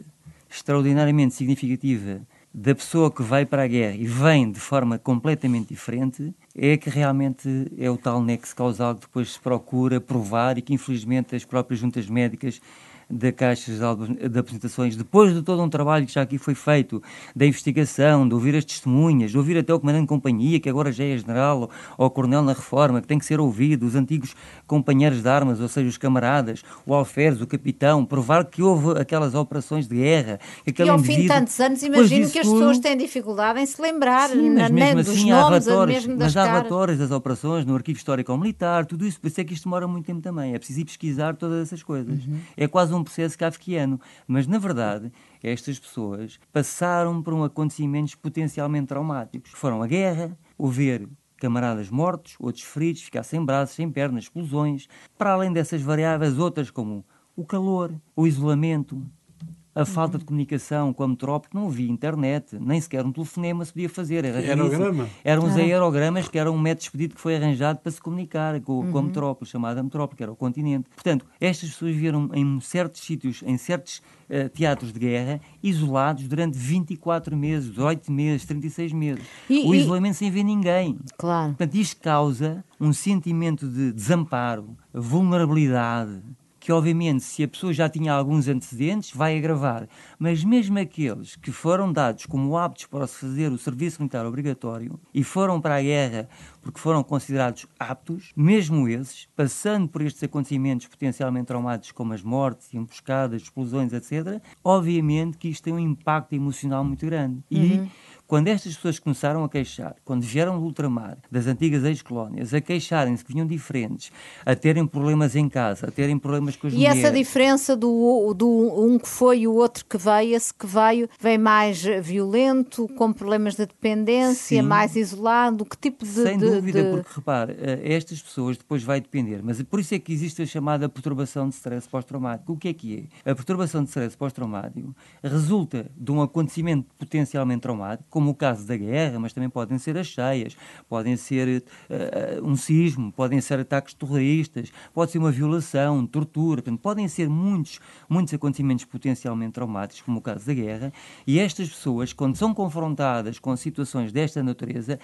Speaker 5: extraordinariamente significativa da pessoa que vai para a guerra e vem de forma completamente diferente é que realmente é o tal nexo causal que depois se procura provar e que infelizmente as próprias juntas médicas da caixas de apresentações, depois de todo um trabalho que já aqui foi feito, da investigação, de ouvir as testemunhas, de ouvir até o comandante de companhia, que agora já é general, ou o coronel na reforma, que tem que ser ouvido, os antigos companheiros de armas, ou seja, os camaradas, o alferes, o capitão, provar que houve aquelas operações de guerra.
Speaker 2: E ao fim de tantos anos, imagino que as pessoas têm dificuldade em se lembrar
Speaker 5: Sim, mas
Speaker 2: mesmo
Speaker 5: na, assim,
Speaker 2: dos
Speaker 5: há
Speaker 2: nomes,
Speaker 5: relatórios,
Speaker 2: mesmo
Speaker 5: das
Speaker 2: mas há
Speaker 5: relatórios das operações no arquivo histórico-militar, tudo isso, por isso é que isto demora muito tempo também. É preciso ir pesquisar todas essas coisas. Uhum. É quase um processo kafkiano. Mas, na verdade, estas pessoas passaram por um acontecimentos potencialmente traumáticos. Foram a guerra, o ver camaradas mortos, outros feridos, ficar sem braços, sem pernas, explosões. Para além dessas variáveis, outras como o calor, o isolamento, a falta de comunicação com a metrópole, não havia internet, nem sequer um telefonema se podia fazer. Era
Speaker 1: Aerograma?
Speaker 5: Eram os ah. aerogramas, que era um método expedito que foi arranjado para se comunicar com, uhum. com a uhum. metrópole, chamada metrópole, que era o continente. Portanto, estas pessoas viveram em certos sítios, em certos uh, teatros de guerra, isolados durante 24 meses, 18 meses, 36 meses. E, o isolamento sem ver ninguém.
Speaker 2: Claro.
Speaker 5: Portanto, isto causa um sentimento de desamparo, vulnerabilidade, que obviamente se a pessoa já tinha alguns antecedentes, vai agravar. Mas mesmo aqueles que foram dados como aptos para se fazer o serviço militar obrigatório e foram para a guerra porque foram considerados aptos, mesmo esses, passando por estes acontecimentos potencialmente traumáticos como as mortes, emboscadas, explosões, etc., obviamente que isto tem um impacto emocional muito grande. E uhum quando estas pessoas começaram a queixar, quando vieram do ultramar, das antigas ex-colónias, a queixarem-se que vinham diferentes, a terem problemas em casa, a terem problemas com as
Speaker 2: e
Speaker 5: mulheres...
Speaker 2: E essa diferença do, do um que foi e o outro que veio, esse que veio, vem mais violento, com problemas de dependência, Sim. mais isolado? Que tipo de...
Speaker 5: Sem
Speaker 2: de,
Speaker 5: dúvida,
Speaker 2: de...
Speaker 5: porque repare, eh, estas pessoas depois vai depender, mas por isso é que existe a chamada perturbação de stress pós-traumático. O que é que é? A perturbação de stress pós-traumático resulta de um acontecimento potencialmente traumático, como o caso da guerra, mas também podem ser as cheias, podem ser uh, um sismo, podem ser ataques terroristas, pode ser uma violação, tortura, portanto, podem ser muitos, muitos acontecimentos potencialmente traumáticos, como o caso da guerra, e estas pessoas, quando são confrontadas com situações desta natureza,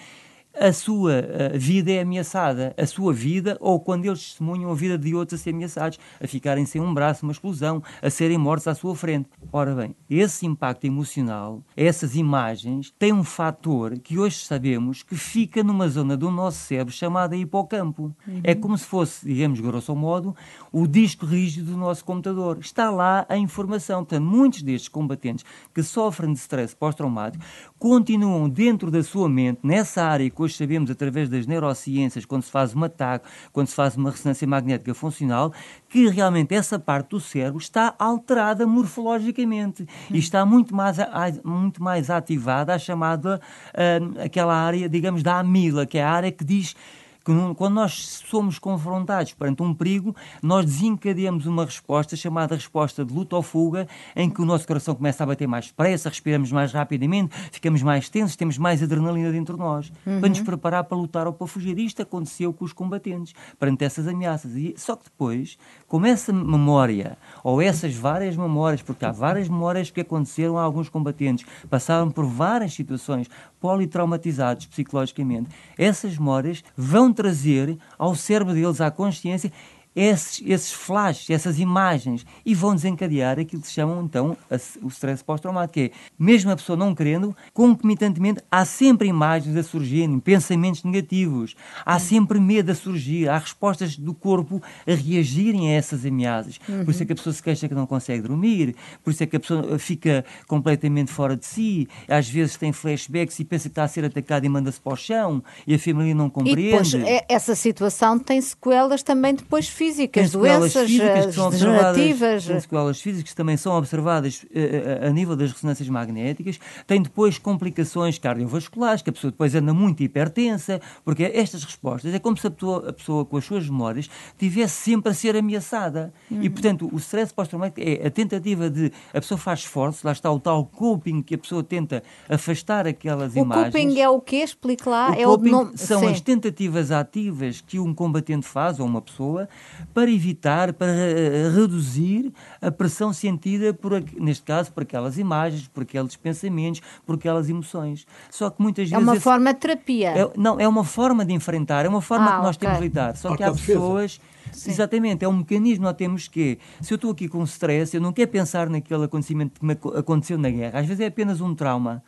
Speaker 5: a sua a vida é ameaçada, a sua vida, ou quando eles testemunham a vida de outros a ser ameaçados, a ficarem sem um braço, uma explosão, a serem mortos à sua frente. Ora bem, esse impacto emocional, essas imagens, têm um fator que hoje sabemos que fica numa zona do nosso cérebro chamada hipocampo. Uhum. É como se fosse, digamos, grosso modo, o disco rígido do nosso computador. Está lá a informação. Portanto, muitos destes combatentes que sofrem de stress pós-traumático continuam dentro da sua mente, nessa área hoje sabemos através das neurociências, quando se faz um ataque, quando se faz uma ressonância magnética funcional, que realmente essa parte do cérebro está alterada morfologicamente e está muito mais, muito mais ativada a chamada, uh, aquela área, digamos, da amila, que é a área que diz quando nós somos confrontados perante um perigo, nós desencadeamos uma resposta chamada resposta de luta ou fuga, em que o nosso coração começa a bater mais depressa, respiramos mais rapidamente, ficamos mais tensos, temos mais adrenalina dentro de nós, uhum. para nos preparar para lutar ou para fugir. Isto aconteceu com os combatentes, perante essas ameaças. E, só que depois, como essa memória, ou essas várias memórias, porque há várias memórias que aconteceram a alguns combatentes, passaram por várias situações politraumatizados psicologicamente, essas memórias vão trazer ao cérebro deles, à consciência, esses, esses flashes, essas imagens, e vão desencadear aquilo que se chama então o stress pós-traumático, que é, mesmo a pessoa não querendo, concomitantemente há sempre imagens a surgirem, pensamentos negativos, há sempre medo a surgir, há respostas do corpo a reagirem a essas ameaças. Uhum. Por isso é que a pessoa se queixa que não consegue dormir, por isso é que a pessoa fica completamente fora de si, às vezes tem flashbacks e pensa que está a ser atacada e manda-se para o chão, e a família não compreende. E depois,
Speaker 2: é, essa situação tem sequelas também depois físicas, doenças físicas que são degenerativas.
Speaker 5: Tem sequelas físicas que também são observadas uh, a nível das ressonâncias magnéticas. Tem depois complicações cardiovasculares, que a pessoa depois anda muito hipertensa, porque estas respostas é como se a pessoa, a pessoa com as suas memórias tivesse sempre a ser ameaçada. Uhum. E, portanto, o stress pós-traumático é a tentativa de. A pessoa faz esforço, lá está o tal coping que a pessoa tenta afastar aquelas
Speaker 2: o
Speaker 5: imagens.
Speaker 2: O coping é o quê? Explique lá.
Speaker 5: O
Speaker 2: é o
Speaker 5: são Sim. as tentativas ativas que um combatente faz, ou uma pessoa, para evitar, para eh, reduzir a pressão sentida, por, neste caso, por aquelas imagens, por aqueles pensamentos, por aquelas emoções. Só que muitas vezes.
Speaker 2: É uma esse, forma de terapia.
Speaker 5: É, não, é uma forma de enfrentar, é uma forma ah, que nós okay. temos de lidar. Só que há pessoas. Sim. Exatamente, é um mecanismo nós temos que, se eu estou aqui com stress, eu não quero pensar naquele acontecimento que me aconteceu na guerra, às vezes é apenas um trauma.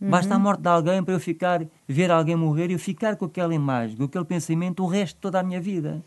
Speaker 5: Uhum. Basta a morte de alguém para eu ficar, ver alguém morrer e eu ficar com aquela imagem, com aquele pensamento o resto de toda a minha vida.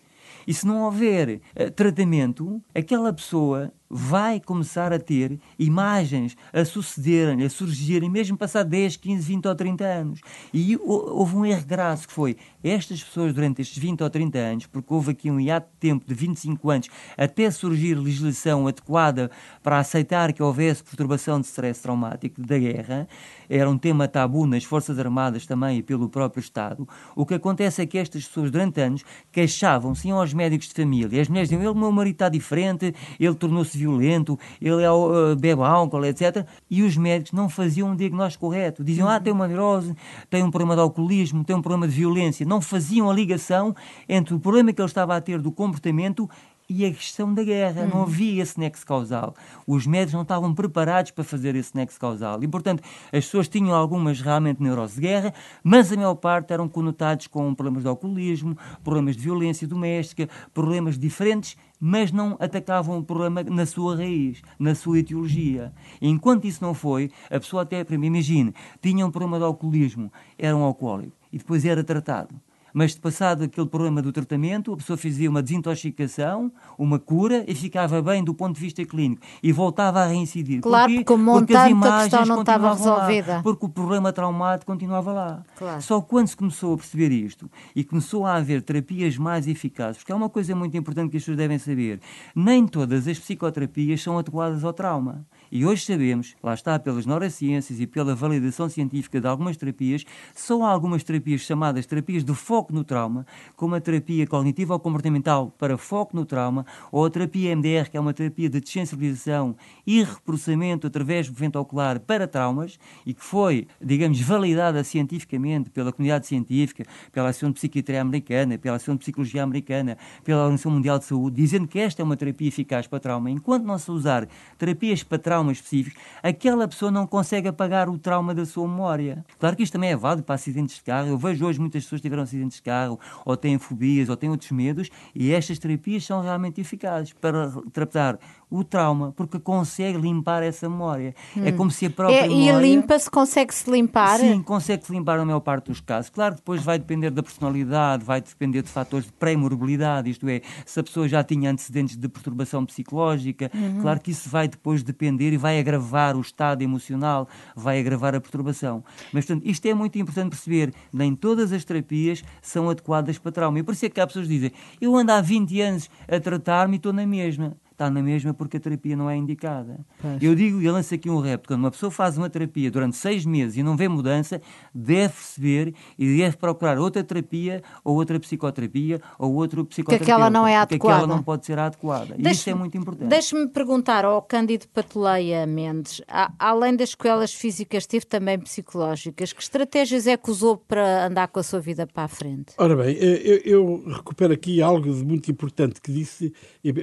Speaker 5: E se não houver uh, tratamento, aquela pessoa vai começar a ter imagens a sucederem, a surgirem, mesmo passar 10, 15, 20 ou 30 anos. E houve um erro graço que foi estas pessoas durante estes 20 ou 30 anos, porque houve aqui um hiato de tempo de 25 anos até surgir legislação adequada para aceitar que houvesse perturbação de stress traumático da guerra, era um tema tabu nas Forças Armadas também e pelo próprio Estado. O que acontece é que estas pessoas durante anos queixavam-se, aos médicos de família, as mulheres diziam, ele, meu marido está diferente, ele tornou-se violento, ele é, uh, bebe álcool, etc. E os médicos não faziam um diagnóstico correto. Diziam, ah, tem uma neurose, tem um problema de alcoolismo, tem um problema de violência. Não faziam a ligação entre o problema que ele estava a ter do comportamento e a questão da guerra. Uhum. Não havia esse nexo causal. Os médicos não estavam preparados para fazer esse nexo causal. E, portanto, as pessoas tinham algumas realmente neurose de guerra, mas a maior parte eram conotados com problemas de alcoolismo, problemas de violência doméstica, problemas diferentes, mas não atacavam o problema na sua raiz, na sua etiologia. Enquanto isso não foi, a pessoa até, para mim, imagine, tinha um problema de alcoolismo, era um alcoólico, e depois era tratado mas passado aquele problema do tratamento, a pessoa fazia uma desintoxicação, uma cura e ficava bem do ponto de vista clínico e voltava a reincidir.
Speaker 2: Claro, porque, o montante porque as imagens questão não estava resolvida.
Speaker 5: Lá, porque o problema traumático continuava lá. Claro. Só quando se começou a perceber isto e começou a haver terapias mais eficazes, porque há uma coisa muito importante que as pessoas devem saber, nem todas as psicoterapias são adequadas ao trauma. E hoje sabemos, lá está, pelas neurociências e pela validação científica de algumas terapias, só há algumas terapias chamadas terapias de foco no trauma, como a terapia cognitiva ou comportamental para foco no trauma, ou a terapia MDR, que é uma terapia de desensibilização e reprocessamento através do vento ocular para traumas, e que foi, digamos, validada cientificamente pela comunidade científica, pela Associação de Psiquiatria Americana, pela Associação de Psicologia Americana, pela Organização Mundial de Saúde, dizendo que esta é uma terapia eficaz para trauma. Enquanto não se usar terapias para trauma, trauma específico, aquela pessoa não consegue apagar o trauma da sua memória. Claro que isto também é válido para acidentes de carro. Eu vejo hoje muitas pessoas que tiveram acidentes de carro, ou têm fobias, ou têm outros medos, e estas terapias são realmente eficazes para tratar o trauma, porque consegue limpar essa memória. É hum. É como se a própria é, memória...
Speaker 2: E limpa-se, consegue-se limpar?
Speaker 5: Sim, consegue-se limpar na maior parte dos casos. Claro que depois vai depender da personalidade, vai depender de fatores de pré-morbilidade, isto é, se a pessoa já tinha antecedentes de perturbação psicológica, uhum. claro que isso vai depois depender e vai agravar o estado emocional, vai agravar a perturbação. Mas, portanto, isto é muito importante perceber. Nem todas as terapias são adequadas para trauma. E por isso é que há pessoas que dizem: Eu ando há 20 anos a tratar-me e estou na mesma está na mesma porque a terapia não é indicada. Pois. Eu digo e lanço aqui um repto: quando uma pessoa faz uma terapia durante seis meses e não vê mudança, deve perceber e deve procurar outra terapia ou outra psicoterapia ou outro psicoterapeuta.
Speaker 2: Que aquela não é adequada.
Speaker 5: Porque aquela não pode ser adequada. E isso é muito importante.
Speaker 2: Deixe-me perguntar ao Cândido Pateleia Mendes, a, além das escolas físicas, teve também psicológicas. Que estratégias é que usou para andar com a sua vida para a frente?
Speaker 1: Ora bem, eu, eu recupero aqui algo de muito importante que disse,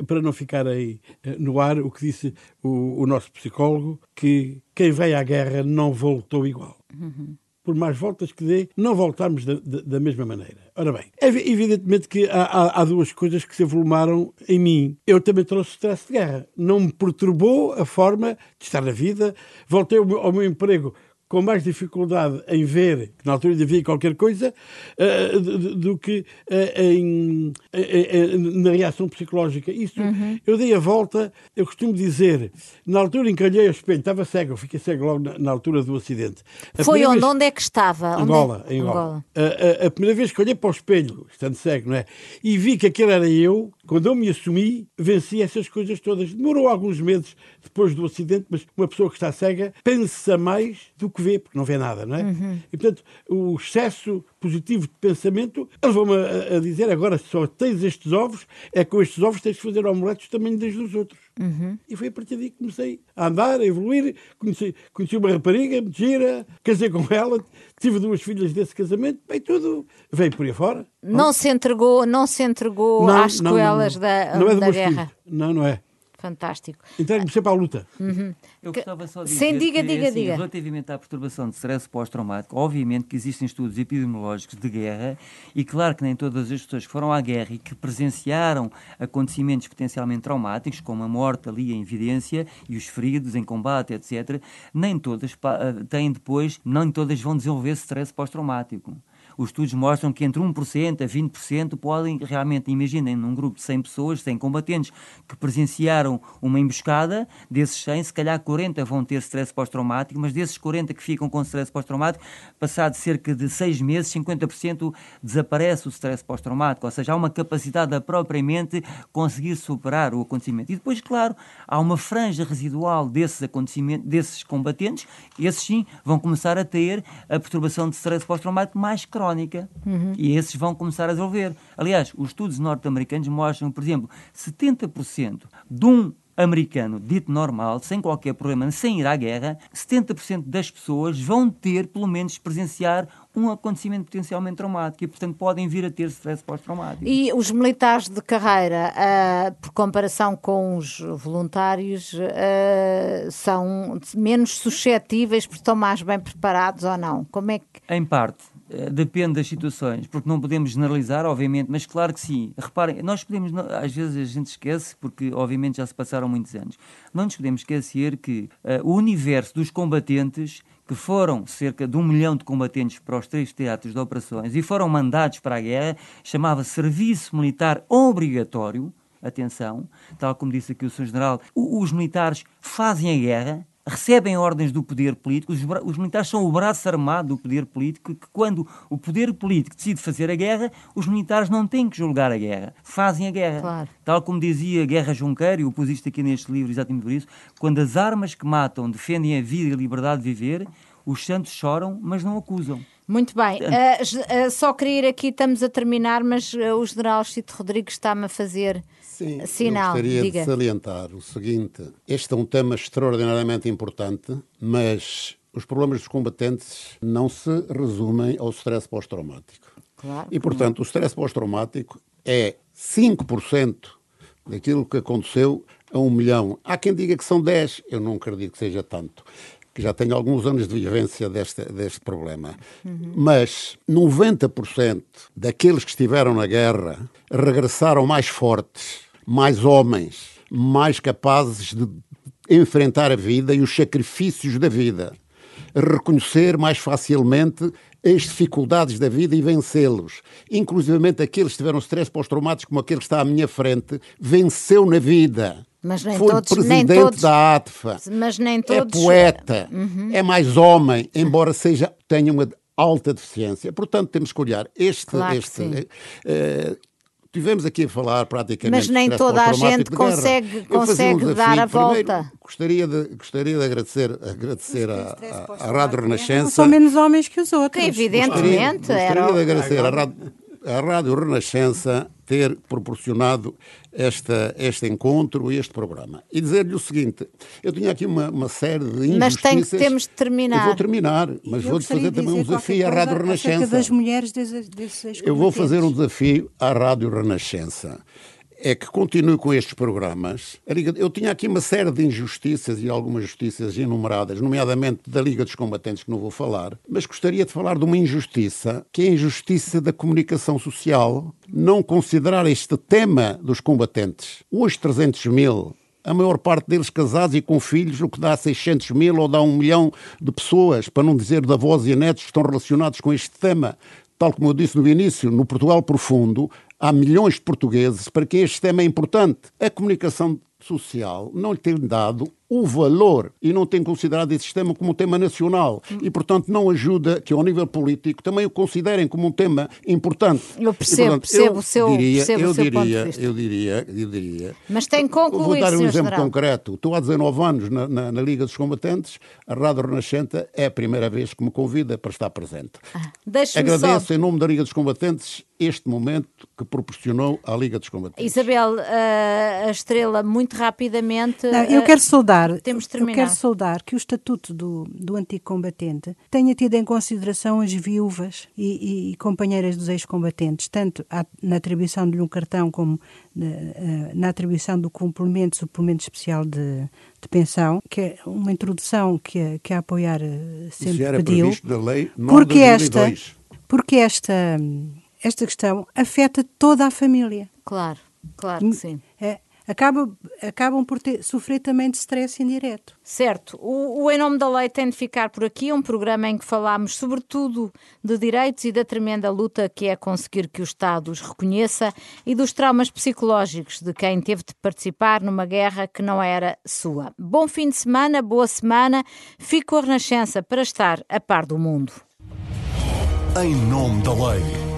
Speaker 1: para não ficar aí eh, no ar o que disse o, o nosso psicólogo, que quem veio à guerra não voltou igual. Uhum por mais voltas que dê, não voltamos da, da, da, mesma maneira. Ora bem, evidentemente que há, há, há, duas coisas que se avolumaram em mim. Eu também trouxe stress de guerra. Não me perturbou a forma de estar na vida. Voltei ao meu, ao meu emprego com mais dificuldade em ver, que na altura havia qualquer coisa, uh, do, do, que uh, em, em, na reação psicológica. Isso, uhum. eu dei a volta, eu costumo dizer, na altura encalhei ao espelho, estava cego, fiquei cego logo na, na altura do acidente.
Speaker 2: A Foi onde? Vez, onde é que estava?
Speaker 1: Angola, é? em Angola. Angola. A, a, a, primeira vez que olhei para o espelho, estando cego, não é? E vi que aquele era eu, quando eu me assumi, venci essas coisas todas. Demorou alguns meses depois do acidente, mas uma pessoa que está cega pensa mais do que vê, porque não vê nada, não é? Uhum. E, portanto, o excesso positivo de pensamento levou-me a, a, dizer agora só tens estes ovos, é com estes ovos tens de fazer omeletes também desde os outros. Uhum. E foi a partir daí que comecei a andar, a evoluir. Conheci, conheci uma rapariga, gira, casei com ela, tive duas filhas desse casamento, bem tudo veio por aí fora.
Speaker 2: Não, se entregou, não se entregou não, às sequelas da, não é da guerra.
Speaker 1: Filhos. Não, não é
Speaker 2: fantástico.
Speaker 1: Entregue-me sempre à luta.
Speaker 5: Uhum. Eu gostava só de dizer Sim,
Speaker 2: diga,
Speaker 5: que,
Speaker 2: diga,
Speaker 5: assim,
Speaker 2: diga.
Speaker 5: relativamente à perturbação de stress pós-traumático, obviamente que existem estudos epidemiológicos de guerra e claro que nem todas as pessoas que foram à guerra e que presenciaram acontecimentos potencialmente traumáticos, como a morte ali em evidência e os feridos em combate, etc., nem todas eh, têm depois, nem todas vão desenvolver stress pós-traumático. Os estudos mostram que entre 1% a 20% podem realmente, imaginem, num grupo de 100 pessoas, 100 combatentes que presenciaram uma emboscada, desses 100, se calhar 40 vão ter stress pós-traumático, mas desses 40 que ficam com stress pós-traumático, passado cerca de 6 meses, 50% desaparece o stress pós-traumático, ou seja, há uma capacidade a propriamente conseguir superar o acontecimento. E depois, claro, há uma franja residual desses acontecimentos, desses combatentes, esses sim vão começar a ter a perturbação de stress pós-traumático mais crónica crónica uhum. e esses vão começar a desenvolver. Aliás, os estudos norte-americanos mostram, por exemplo, 70% de um americano dito normal, sem qualquer problema, sem ir à guerra, 70% das pessoas vão ter, pelo menos, presenciar um acontecimento potencialmente traumático e, portanto, podem vir a ter stress pós-traumático.
Speaker 2: E os militares de carreira, uh, por comparação com os voluntários, uh, são menos suscetíveis porque estão mais bem preparados ou não? Como é que...
Speaker 5: Em parte depende das situações, porque não podemos generalizar, obviamente, mas claro que sim. Reparem, nós podemos, às vezes a gente esquece, porque obviamente já se passaram muitos anos, não nos podemos esquecer que uh, o universo dos combatentes, que foram cerca de um milhão de combatentes para os três teatros de operações e foram mandados para a guerra, chamava Serviço Militar Obrigatório. Atenção, tal como disse aqui o Sr. General, os militares fazem a guerra, recebem ordens do poder político, os, os, militares são o braço armado do poder político, que quando o poder político decide fazer a guerra, os militares não têm que julgar a guerra, fazem a guerra. Claro. Tal como dizia Guerra Junqueiro, e eu pus isto aqui neste livro exatamente por isso, quando as armas que matam defendem a vida e a liberdade de viver, os santos choram, mas não acusam.
Speaker 2: Muito bem. Uh, uh, só queria ir aqui, estamos a terminar, mas uh, o general Chito Rodrigues está-me a fazer
Speaker 3: Sim,
Speaker 2: sinal.
Speaker 3: Eu gostaria
Speaker 2: Diga.
Speaker 3: de salientar o seguinte: este é um tema extraordinariamente importante, mas os problemas dos combatentes não se resumem ao stress pós-traumático. Claro, e, portanto, o stress pós-traumático é 5% daquilo que aconteceu a um milhão. Há quem diga que são 10, eu não acredito que seja tanto que já tenho alguns anos de vivência deste, deste problema. Uhum. Mas 90% daqueles que estiveram na guerra regressaram mais fortes, mais homens, mais capazes de enfrentar a vida e os sacrifícios da vida. Reconhecer mais facilmente as dificuldades da vida e vencê-los. Inclusive aqueles que tiveram stress pós-traumáticos, como aquele que está à minha frente, venceu na vida
Speaker 2: Mas nem
Speaker 3: foi
Speaker 2: todos,
Speaker 3: presidente
Speaker 2: nem todos,
Speaker 3: da ATFA.
Speaker 2: Mas nem todos.
Speaker 3: É poeta, uhum. é mais homem, embora seja tenha uma alta deficiência. Portanto, temos que olhar este.
Speaker 2: Claro
Speaker 3: este uh, tivemos aqui a falar praticamente.
Speaker 2: Mas nem toda a gente consegue, consegue um dar a volta.
Speaker 3: Gostaria de, gostaria de agradecer, agradecer à, Rádio Renascença.
Speaker 4: São menos homens que os outros.
Speaker 2: Que evidentemente.
Speaker 3: Gostaria, gostaria de agradecer à Rádio, à Rádio Renascença ter proporcionado esta, este encontro e este programa. E dizer-lhe o seguinte: eu tinha aqui uma, uma série de injustiças.
Speaker 2: Mas tem que temos de terminar.
Speaker 3: Eu vou terminar, mas vou-lhe fazer de também um desafio à Rádio Renascença.
Speaker 4: das mulheres desses,
Speaker 3: Eu vou fazer um desafio à Rádio Renascença é que continue com estes programas. Eu tinha aqui uma série de injustiças e algumas justiças enumeradas, nomeadamente da Liga dos Combatentes, que não vou falar, mas gostaria de falar de uma injustiça, que é a injustiça da comunicação social, não considerar este tema dos combatentes. Hoje, 300 mil a maior parte deles casados e com filhos, o que dá 600 mil ou dá um milhão de pessoas, para não dizer de avós e netos que estão relacionados com este tema. Tal como eu disse no início, no Portugal profundo, há milhões de portugueses para quem este tema é importante. A comunicação social não lhe tem dado o valor e não tem considerado esse sistema como um tema nacional e, portanto, não ajuda que, ao nível político, também o considerem como um tema importante.
Speaker 2: Eu percebo, e, portanto, percebo, eu o seu,
Speaker 3: diria,
Speaker 2: percebo
Speaker 3: eu
Speaker 2: o seu
Speaker 3: diria,
Speaker 2: ponto de vista.
Speaker 3: Eu diria, eu diria...
Speaker 2: Mas tem que concluir,
Speaker 3: Vou dar um exemplo
Speaker 2: general.
Speaker 3: concreto. Estou há 19 anos na, na, na, Liga dos Combatentes, a Rádio Renascente é a primeira vez que me convida para estar presente.
Speaker 2: Ah,
Speaker 3: Agradeço
Speaker 2: só...
Speaker 3: em nome da Liga dos Combatentes este momento que proporcionou à Liga dos Combatentes.
Speaker 2: Isabel, a estrela, muito rapidamente...
Speaker 4: Não, eu quero saudar...
Speaker 2: Temos de terminar
Speaker 4: quero saudar que o Estatuto do, do Antigo Combatente tenha tido em consideração as viúvas e, e companheiras dos ex-combatentes, tanto na atribuição de um cartão como na, eh, na atribuição do complemento, suplemento especial de, de pensão, que é uma introdução que a, que a apoiar eh, sempre
Speaker 3: Isso era
Speaker 4: pediu.
Speaker 3: Previsto da lei 9
Speaker 4: porque esta, porque esta, esta questão afeta toda a família.
Speaker 2: Claro, claro que sim.
Speaker 4: Acaba, acabam por ter, sofrer também de stress indireto.
Speaker 2: Certo. O, o Em Nome da Lei tem de ficar por aqui, um programa em que falamos sobretudo de direitos e da tremenda luta que é conseguir que o Estado os reconheça e dos traumas psicológicos de quem teve de participar numa guerra que não era sua. Bom fim de semana, boa semana. Fico a Renascença para estar a par do mundo.
Speaker 6: Em Nome da Lei.